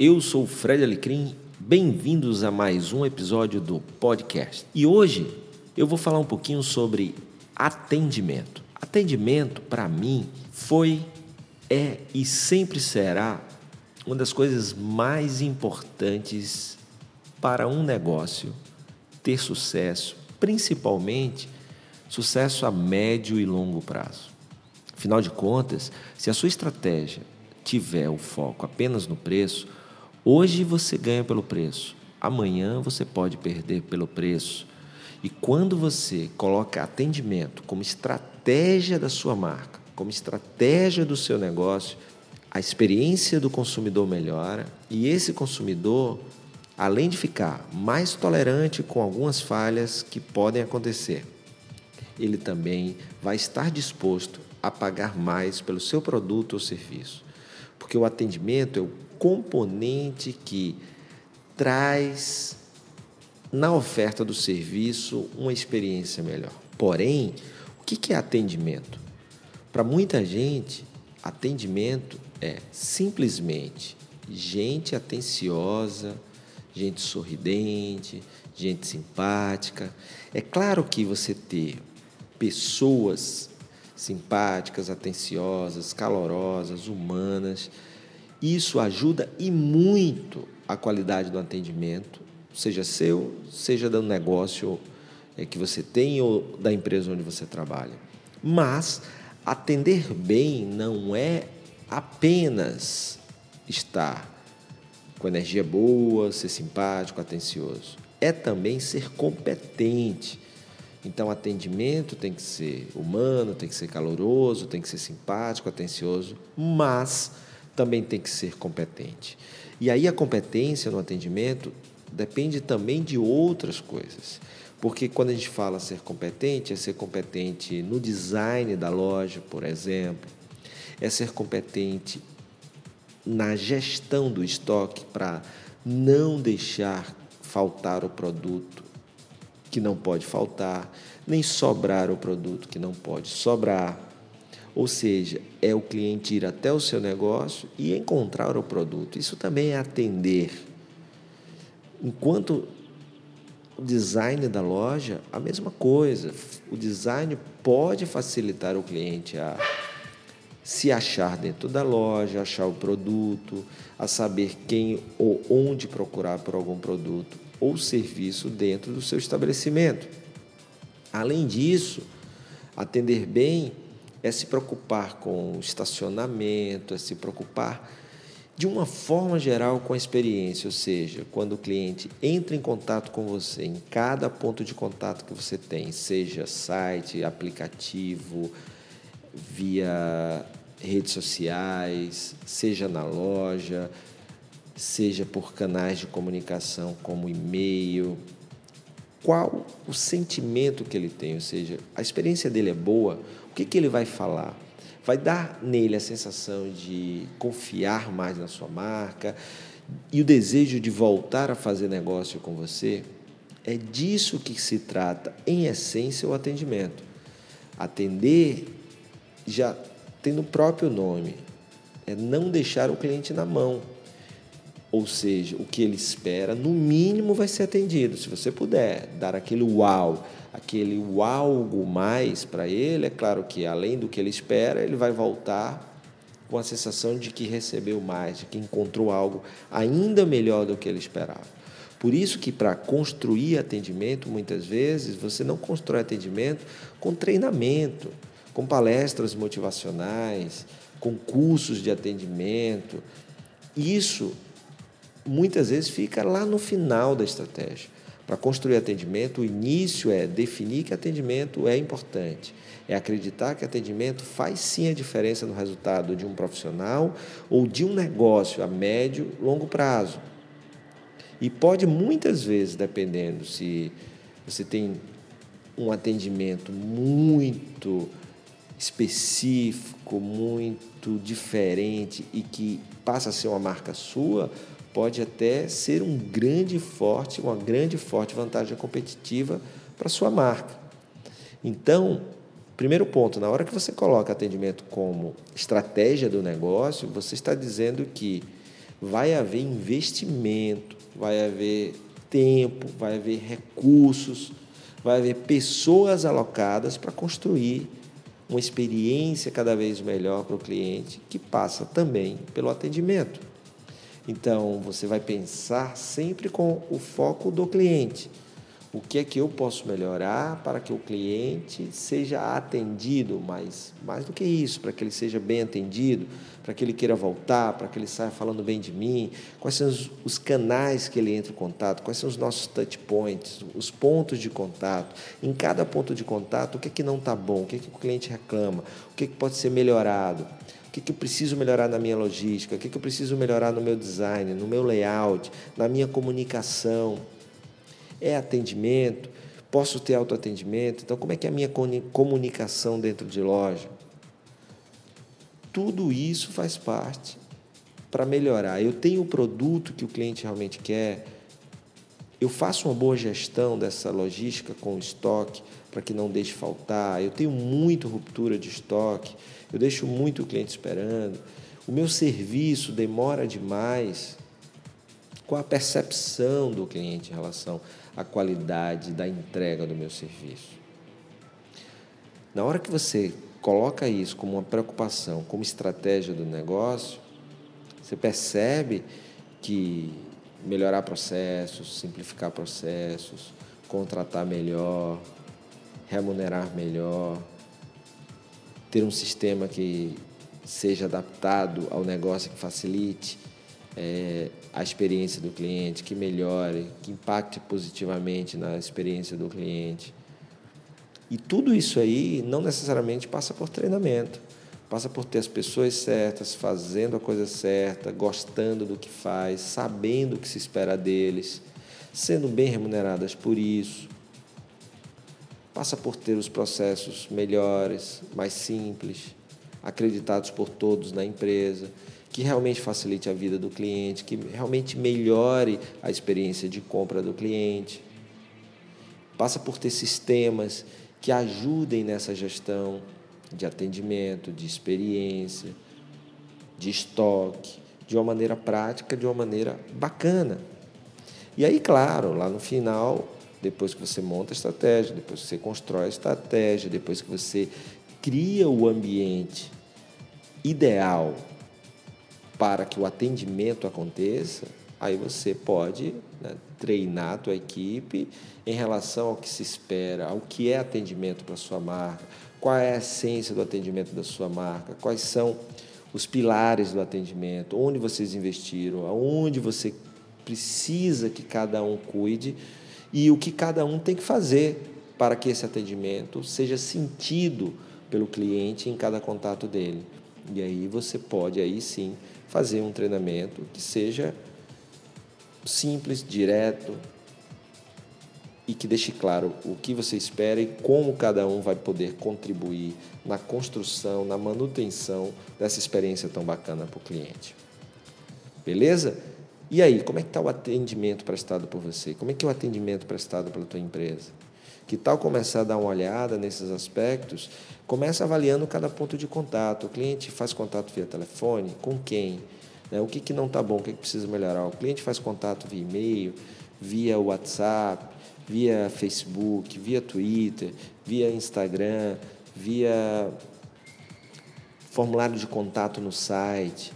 eu sou o Fred Alecrim, bem-vindos a mais um episódio do podcast. E hoje eu vou falar um pouquinho sobre atendimento. Atendimento, para mim, foi, é e sempre será uma das coisas mais importantes para um negócio ter sucesso, principalmente sucesso a médio e longo prazo. Afinal de contas, se a sua estratégia tiver o foco apenas no preço, hoje você ganha pelo preço, amanhã você pode perder pelo preço. E quando você coloca atendimento como estratégia da sua marca, como estratégia do seu negócio, a experiência do consumidor melhora e esse consumidor, além de ficar mais tolerante com algumas falhas que podem acontecer, ele também vai estar disposto a pagar mais pelo seu produto ou serviço. Porque o atendimento é o componente que traz na oferta do serviço uma experiência melhor. Porém, o que é atendimento? Para muita gente, atendimento é simplesmente gente atenciosa, gente sorridente, gente simpática. É claro que você ter pessoas simpáticas, atenciosas, calorosas, humanas, isso ajuda e muito a qualidade do atendimento, seja seu, seja do negócio é, que você tem ou da empresa onde você trabalha. Mas atender bem não é apenas estar com energia boa, ser simpático, atencioso. É também ser competente. Então, atendimento tem que ser humano, tem que ser caloroso, tem que ser simpático, atencioso, mas também tem que ser competente. E aí a competência no atendimento depende também de outras coisas. Porque quando a gente fala ser competente, é ser competente no design da loja, por exemplo, é ser competente na gestão do estoque para não deixar faltar o produto que não pode faltar, nem sobrar o produto que não pode sobrar. Ou seja, é o cliente ir até o seu negócio e encontrar o produto. Isso também é atender. Enquanto o design da loja, a mesma coisa. O design pode facilitar o cliente a se achar dentro da loja, achar o produto, a saber quem ou onde procurar por algum produto ou serviço dentro do seu estabelecimento. Além disso, atender bem é se preocupar com o estacionamento, é se preocupar de uma forma geral com a experiência, ou seja, quando o cliente entra em contato com você, em cada ponto de contato que você tem, seja site, aplicativo, via redes sociais, seja na loja, seja por canais de comunicação como e-mail, qual o sentimento que ele tem, ou seja, a experiência dele é boa, o que, que ele vai falar? Vai dar nele a sensação de confiar mais na sua marca e o desejo de voltar a fazer negócio com você? É disso que se trata, em essência, o atendimento. Atender já tem no próprio nome, é não deixar o cliente na mão. Ou seja, o que ele espera, no mínimo, vai ser atendido. Se você puder dar aquele uau, aquele algo mais para ele, é claro que além do que ele espera, ele vai voltar com a sensação de que recebeu mais, de que encontrou algo ainda melhor do que ele esperava. Por isso que para construir atendimento, muitas vezes, você não constrói atendimento com treinamento, com palestras motivacionais, com cursos de atendimento. Isso muitas vezes fica lá no final da estratégia. Para construir atendimento, o início é definir que atendimento é importante, é acreditar que atendimento faz sim a diferença no resultado de um profissional ou de um negócio a médio, longo prazo. E pode muitas vezes, dependendo se você tem um atendimento muito específico, muito diferente e que passa a ser uma marca sua, pode até ser um grande forte, uma grande forte vantagem competitiva para sua marca. Então, primeiro ponto, na hora que você coloca atendimento como estratégia do negócio, você está dizendo que vai haver investimento, vai haver tempo, vai haver recursos, vai haver pessoas alocadas para construir uma experiência cada vez melhor para o cliente, que passa também pelo atendimento. Então, você vai pensar sempre com o foco do cliente. O que é que eu posso melhorar para que o cliente seja atendido, mas mais do que isso, para que ele seja bem atendido, para que ele queira voltar, para que ele saia falando bem de mim? Quais são os, os canais que ele entra em contato? Quais são os nossos touch points, os pontos de contato? Em cada ponto de contato, o que é que não está bom? O que é que o cliente reclama? O que é que pode ser melhorado? O que, que eu preciso melhorar na minha logística? O que, que eu preciso melhorar no meu design, no meu layout, na minha comunicação? É atendimento? Posso ter autoatendimento? Então, como é que é a minha comunicação dentro de loja? Tudo isso faz parte para melhorar. Eu tenho o produto que o cliente realmente quer, eu faço uma boa gestão dessa logística com o estoque para que não deixe faltar, eu tenho muito ruptura de estoque, eu deixo muito o cliente esperando, o meu serviço demora demais. Qual a percepção do cliente em relação à qualidade da entrega do meu serviço? Na hora que você coloca isso como uma preocupação, como estratégia do negócio, você percebe que melhorar processos, simplificar processos, contratar melhor, remunerar melhor, ter um sistema que seja adaptado ao negócio, que facilite é, a experiência do cliente, que melhore, que impacte positivamente na experiência do cliente. E tudo isso aí não necessariamente passa por treinamento, passa por ter as pessoas certas, fazendo a coisa certa, gostando do que faz, sabendo o que se espera deles, sendo bem remuneradas por isso passa por ter os processos melhores, mais simples, acreditados por todos na empresa, que realmente facilite a vida do cliente, que realmente melhore a experiência de compra do cliente. Passa por ter sistemas que ajudem nessa gestão de atendimento, de experiência, de estoque, de uma maneira prática, de uma maneira bacana. E aí, claro, lá no final, depois que você monta a estratégia, depois que você constrói a estratégia, depois que você cria o ambiente ideal para que o atendimento aconteça, aí você pode né, treinar a tua equipe em relação ao que se espera, ao que é atendimento para a sua marca, qual é a essência do atendimento da sua marca, quais são os pilares do atendimento, onde vocês investiram, aonde você precisa que cada um cuide e o que cada um tem que fazer para que esse atendimento seja sentido pelo cliente em cada contato dele. E aí você pode aí sim fazer um treinamento que seja simples, direto e que deixe claro o que você espera e como cada um vai poder contribuir na construção, na manutenção dessa experiência tão bacana para o cliente. Beleza? E aí, como é que está o atendimento prestado por você? Como é que é o atendimento prestado pela tua empresa? Que tal começar a dar uma olhada nesses aspectos? Começa avaliando cada ponto de contato. O cliente faz contato via telefone? Com quem? Né? O que, que não está bom? O que, que precisa melhorar? O cliente faz contato via e-mail, via WhatsApp, via Facebook, via Twitter, via Instagram, via formulário de contato no site.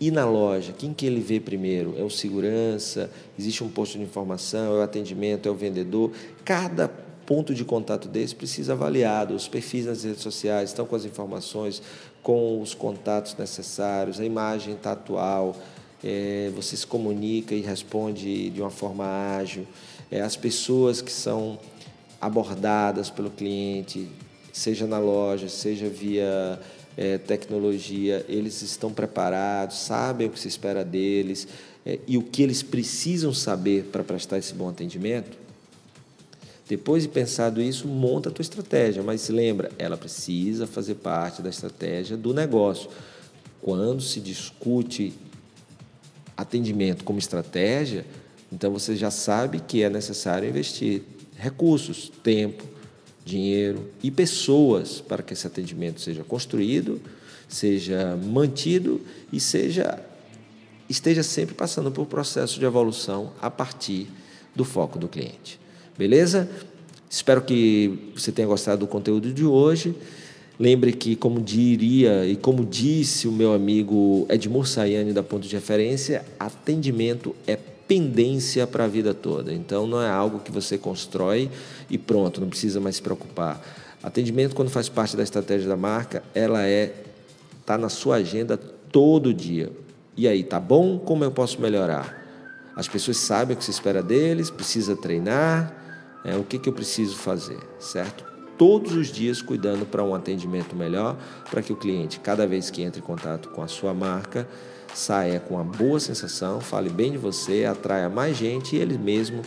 E na loja, quem que ele vê primeiro? É o segurança? Existe um posto de informação? É o atendimento? É o vendedor? Cada ponto de contato desse precisa avaliado. Os perfis nas redes sociais estão com as informações, com os contatos necessários, a imagem está atual, é, você se comunica e responde de uma forma ágil. É, as pessoas que são abordadas pelo cliente, seja na loja, seja via é, tecnologia, eles estão preparados, sabem o que se espera deles é, e o que eles precisam saber para prestar esse bom atendimento? Depois de pensado isso, monta a tua estratégia, mas lembra, ela precisa fazer parte da estratégia do negócio. Quando se discute atendimento como estratégia, então você já sabe que é necessário investir recursos, tempo, dinheiro e pessoas para que esse atendimento seja construído, seja mantido e seja esteja sempre passando por processo de evolução a partir do foco do cliente. Beleza? Espero que você tenha gostado do conteúdo de hoje. Lembre que, como diria e como disse o meu amigo Edmur Sayane da Ponto de Referência, atendimento é pendência para a vida toda. Então não é algo que você constrói e pronto, não precisa mais se preocupar. Atendimento quando faz parte da estratégia da marca, ela é tá na sua agenda todo dia. E aí, tá bom? Como eu posso melhorar? As pessoas sabem o que se espera deles, precisa treinar, é, o que, que eu preciso fazer, certo? Todos os dias cuidando para um atendimento melhor, para que o cliente, cada vez que entre em contato com a sua marca, saia com uma boa sensação, fale bem de você, atraia mais gente e ele mesmo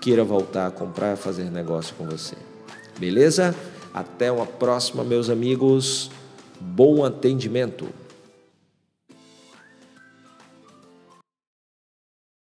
queira voltar a comprar e fazer negócio com você. Beleza? Até uma próxima, meus amigos. Bom atendimento!